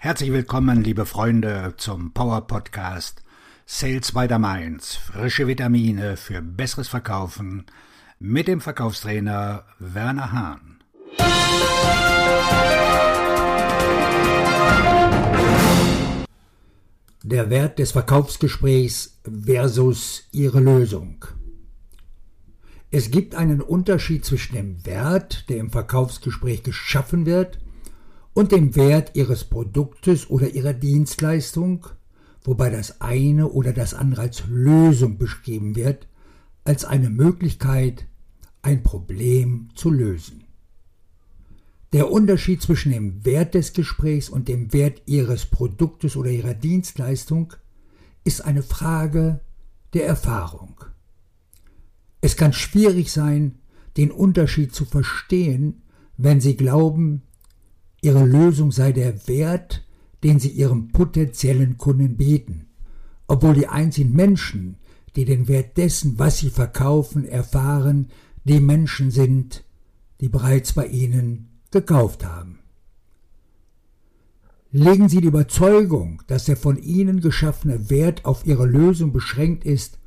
Herzlich willkommen, liebe Freunde, zum Power Podcast Sales by the Mainz. Frische Vitamine für besseres Verkaufen mit dem Verkaufstrainer Werner Hahn. Der Wert des Verkaufsgesprächs versus Ihre Lösung. Es gibt einen Unterschied zwischen dem Wert, der im Verkaufsgespräch geschaffen wird, und dem Wert ihres Produktes oder ihrer Dienstleistung, wobei das eine oder das andere als Lösung beschrieben wird, als eine Möglichkeit, ein Problem zu lösen. Der Unterschied zwischen dem Wert des Gesprächs und dem Wert Ihres Produktes oder Ihrer Dienstleistung ist eine Frage der Erfahrung. Es kann schwierig sein, den Unterschied zu verstehen, wenn Sie glauben, Ihre Lösung sei der Wert, den Sie Ihrem potenziellen Kunden bieten, obwohl die einzigen Menschen, die den Wert dessen, was Sie verkaufen, erfahren, die Menschen sind, die bereits bei Ihnen gekauft haben. Legen Sie die Überzeugung, dass der von Ihnen geschaffene Wert auf Ihre Lösung beschränkt ist,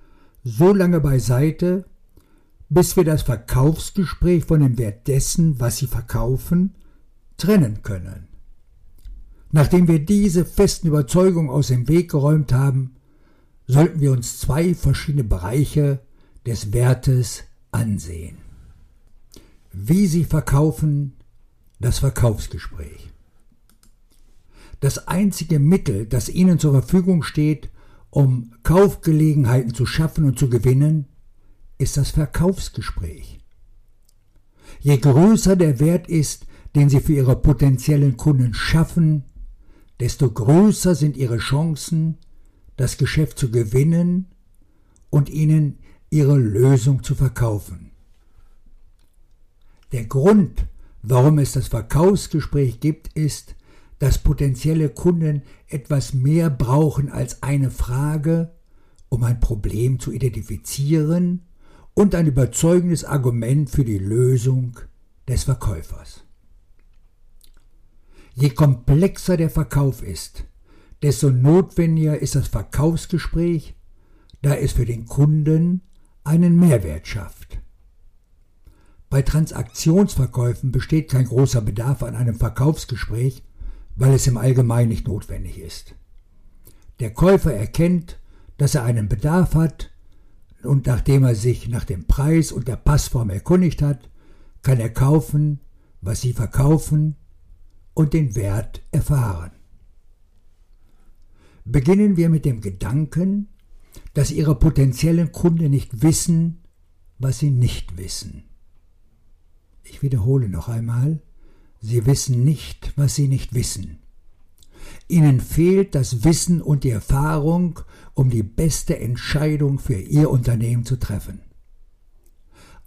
so lange beiseite, bis wir das Verkaufsgespräch von dem Wert dessen, was Sie verkaufen, trennen können. Nachdem wir diese festen Überzeugungen aus dem Weg geräumt haben, sollten wir uns zwei verschiedene Bereiche des Wertes ansehen. Wie Sie verkaufen, das Verkaufsgespräch. Das einzige Mittel, das Ihnen zur Verfügung steht, um Kaufgelegenheiten zu schaffen und zu gewinnen, ist das Verkaufsgespräch. Je größer der Wert ist, den sie für ihre potenziellen Kunden schaffen, desto größer sind ihre Chancen, das Geschäft zu gewinnen und ihnen ihre Lösung zu verkaufen. Der Grund, warum es das Verkaufsgespräch gibt, ist, dass potenzielle Kunden etwas mehr brauchen als eine Frage, um ein Problem zu identifizieren und ein überzeugendes Argument für die Lösung des Verkäufers. Je komplexer der Verkauf ist, desto notwendiger ist das Verkaufsgespräch, da es für den Kunden einen Mehrwert schafft. Bei Transaktionsverkäufen besteht kein großer Bedarf an einem Verkaufsgespräch, weil es im Allgemeinen nicht notwendig ist. Der Käufer erkennt, dass er einen Bedarf hat und nachdem er sich nach dem Preis und der Passform erkundigt hat, kann er kaufen, was sie verkaufen und den Wert erfahren. Beginnen wir mit dem Gedanken, dass Ihre potenziellen Kunden nicht wissen, was sie nicht wissen. Ich wiederhole noch einmal, Sie wissen nicht, was Sie nicht wissen. Ihnen fehlt das Wissen und die Erfahrung, um die beste Entscheidung für Ihr Unternehmen zu treffen.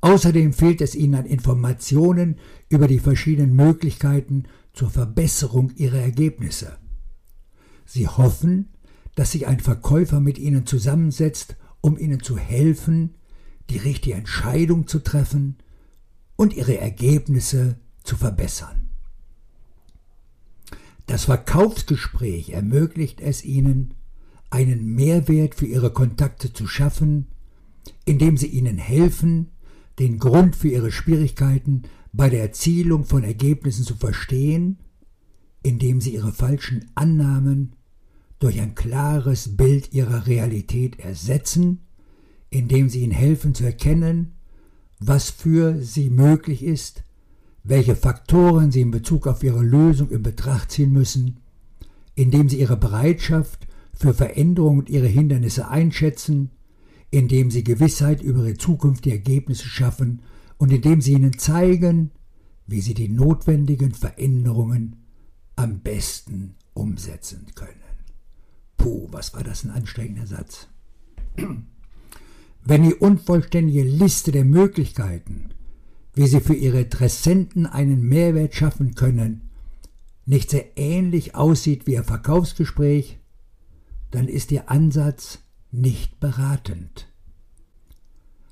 Außerdem fehlt es Ihnen an Informationen über die verschiedenen Möglichkeiten zur Verbesserung ihrer Ergebnisse. Sie hoffen, dass sich ein Verkäufer mit ihnen zusammensetzt, um ihnen zu helfen, die richtige Entscheidung zu treffen und ihre Ergebnisse zu verbessern. Das Verkaufsgespräch ermöglicht es ihnen, einen Mehrwert für ihre Kontakte zu schaffen, indem sie ihnen helfen, den Grund für ihre Schwierigkeiten bei der Erzielung von Ergebnissen zu verstehen, indem sie ihre falschen Annahmen durch ein klares Bild ihrer Realität ersetzen, indem sie ihnen helfen zu erkennen, was für sie möglich ist, welche Faktoren sie in Bezug auf ihre Lösung in Betracht ziehen müssen, indem sie ihre Bereitschaft für Veränderung und ihre Hindernisse einschätzen, indem sie Gewissheit über ihre zukünftigen Ergebnisse schaffen und indem sie ihnen zeigen, wie sie die notwendigen Veränderungen am besten umsetzen können. Puh, was war das ein anstrengender Satz. Wenn die unvollständige Liste der Möglichkeiten, wie sie für ihre Interessenten einen Mehrwert schaffen können, nicht sehr ähnlich aussieht wie ihr Verkaufsgespräch, dann ist ihr Ansatz nicht beratend.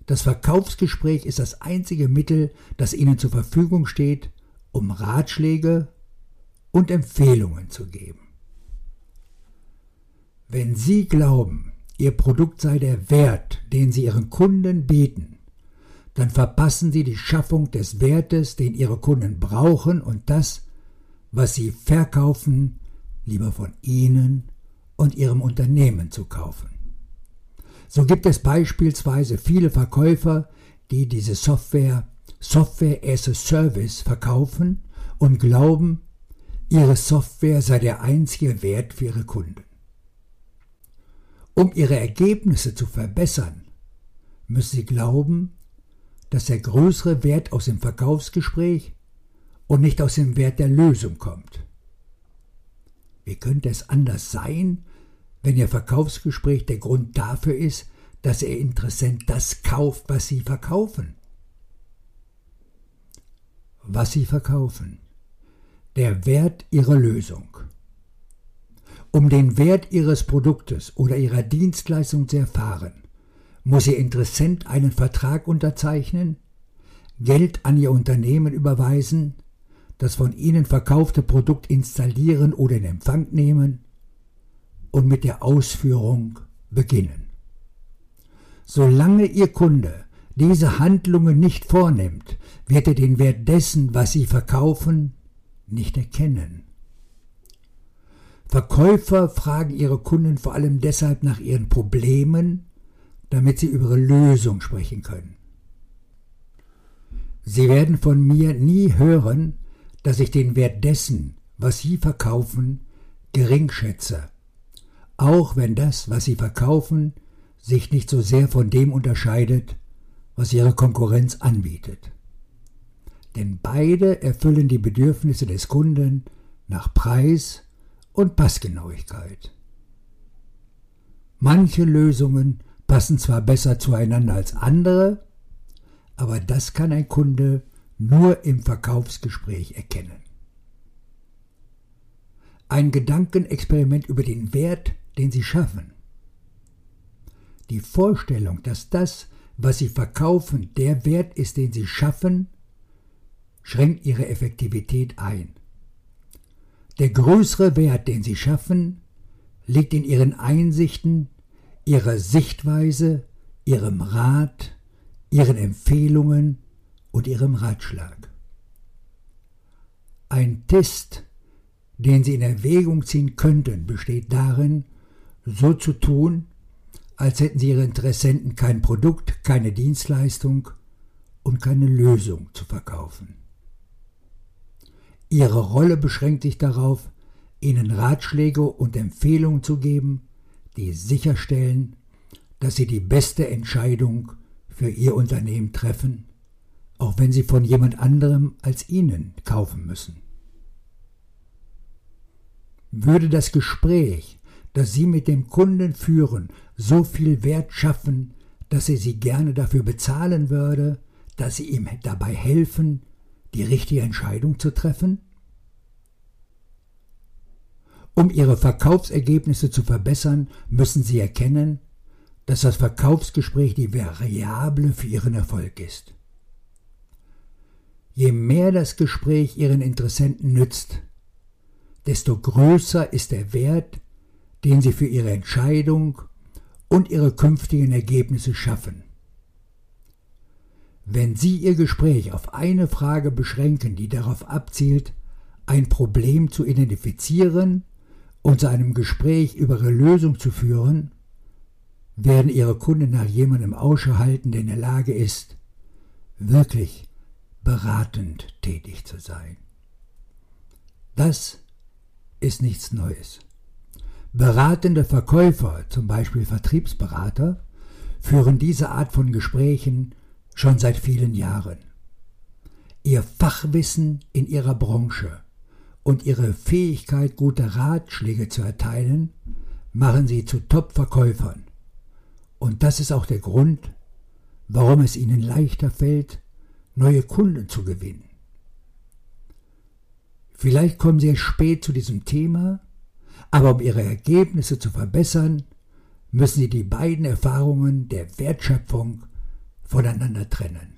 Das Verkaufsgespräch ist das einzige Mittel, das Ihnen zur Verfügung steht, um Ratschläge und Empfehlungen zu geben. Wenn Sie glauben, Ihr Produkt sei der Wert, den Sie Ihren Kunden bieten, dann verpassen Sie die Schaffung des Wertes, den Ihre Kunden brauchen und das, was Sie verkaufen, lieber von Ihnen und Ihrem Unternehmen zu kaufen. So gibt es beispielsweise viele Verkäufer, die diese Software Software as a Service verkaufen und glauben, ihre Software sei der einzige Wert für ihre Kunden. Um ihre Ergebnisse zu verbessern, müssen sie glauben, dass der größere Wert aus dem Verkaufsgespräch und nicht aus dem Wert der Lösung kommt. Wie könnte es anders sein, wenn Ihr Verkaufsgespräch der Grund dafür ist, dass Ihr Interessent das kauft, was Sie verkaufen. Was Sie verkaufen. Der Wert Ihrer Lösung. Um den Wert Ihres Produktes oder Ihrer Dienstleistung zu erfahren, muss Ihr Interessent einen Vertrag unterzeichnen, Geld an Ihr Unternehmen überweisen, das von Ihnen verkaufte Produkt installieren oder in Empfang nehmen und mit der Ausführung beginnen. Solange Ihr Kunde diese Handlungen nicht vornimmt, wird er den Wert dessen, was Sie verkaufen, nicht erkennen. Verkäufer fragen ihre Kunden vor allem deshalb nach ihren Problemen, damit sie über ihre Lösung sprechen können. Sie werden von mir nie hören, dass ich den Wert dessen, was Sie verkaufen, gering schätze auch wenn das, was sie verkaufen, sich nicht so sehr von dem unterscheidet, was ihre Konkurrenz anbietet. Denn beide erfüllen die Bedürfnisse des Kunden nach Preis und Passgenauigkeit. Manche Lösungen passen zwar besser zueinander als andere, aber das kann ein Kunde nur im Verkaufsgespräch erkennen. Ein Gedankenexperiment über den Wert den sie schaffen. Die Vorstellung, dass das, was sie verkaufen, der Wert ist, den sie schaffen, schränkt ihre Effektivität ein. Der größere Wert, den sie schaffen, liegt in ihren Einsichten, ihrer Sichtweise, ihrem Rat, ihren Empfehlungen und ihrem Ratschlag. Ein Test, den Sie in Erwägung ziehen könnten, besteht darin, so zu tun, als hätten sie ihre Interessenten kein Produkt, keine Dienstleistung und keine Lösung zu verkaufen. Ihre Rolle beschränkt sich darauf, ihnen Ratschläge und Empfehlungen zu geben, die sicherstellen, dass sie die beste Entscheidung für ihr Unternehmen treffen, auch wenn sie von jemand anderem als ihnen kaufen müssen. Würde das Gespräch das Sie mit dem Kunden führen, so viel Wert schaffen, dass er Sie gerne dafür bezahlen würde, dass Sie ihm dabei helfen, die richtige Entscheidung zu treffen? Um Ihre Verkaufsergebnisse zu verbessern, müssen Sie erkennen, dass das Verkaufsgespräch die Variable für Ihren Erfolg ist. Je mehr das Gespräch Ihren Interessenten nützt, desto größer ist der Wert, den sie für ihre Entscheidung und ihre künftigen Ergebnisse schaffen. Wenn Sie Ihr Gespräch auf eine Frage beschränken, die darauf abzielt, ein Problem zu identifizieren und zu einem Gespräch über Ihre Lösung zu führen, werden Ihre Kunden nach jemandem Ausschau halten, der in der Lage ist, wirklich beratend tätig zu sein. Das ist nichts Neues. Beratende Verkäufer, zum Beispiel Vertriebsberater, führen diese Art von Gesprächen schon seit vielen Jahren. Ihr Fachwissen in ihrer Branche und ihre Fähigkeit, gute Ratschläge zu erteilen, machen sie zu Top-Verkäufern. Und das ist auch der Grund, warum es ihnen leichter fällt, neue Kunden zu gewinnen. Vielleicht kommen Sie spät zu diesem Thema, aber um ihre Ergebnisse zu verbessern, müssen sie die beiden Erfahrungen der Wertschöpfung voneinander trennen.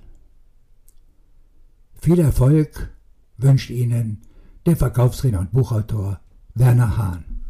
Viel Erfolg wünscht Ihnen der Verkaufstrainer und Buchautor Werner Hahn.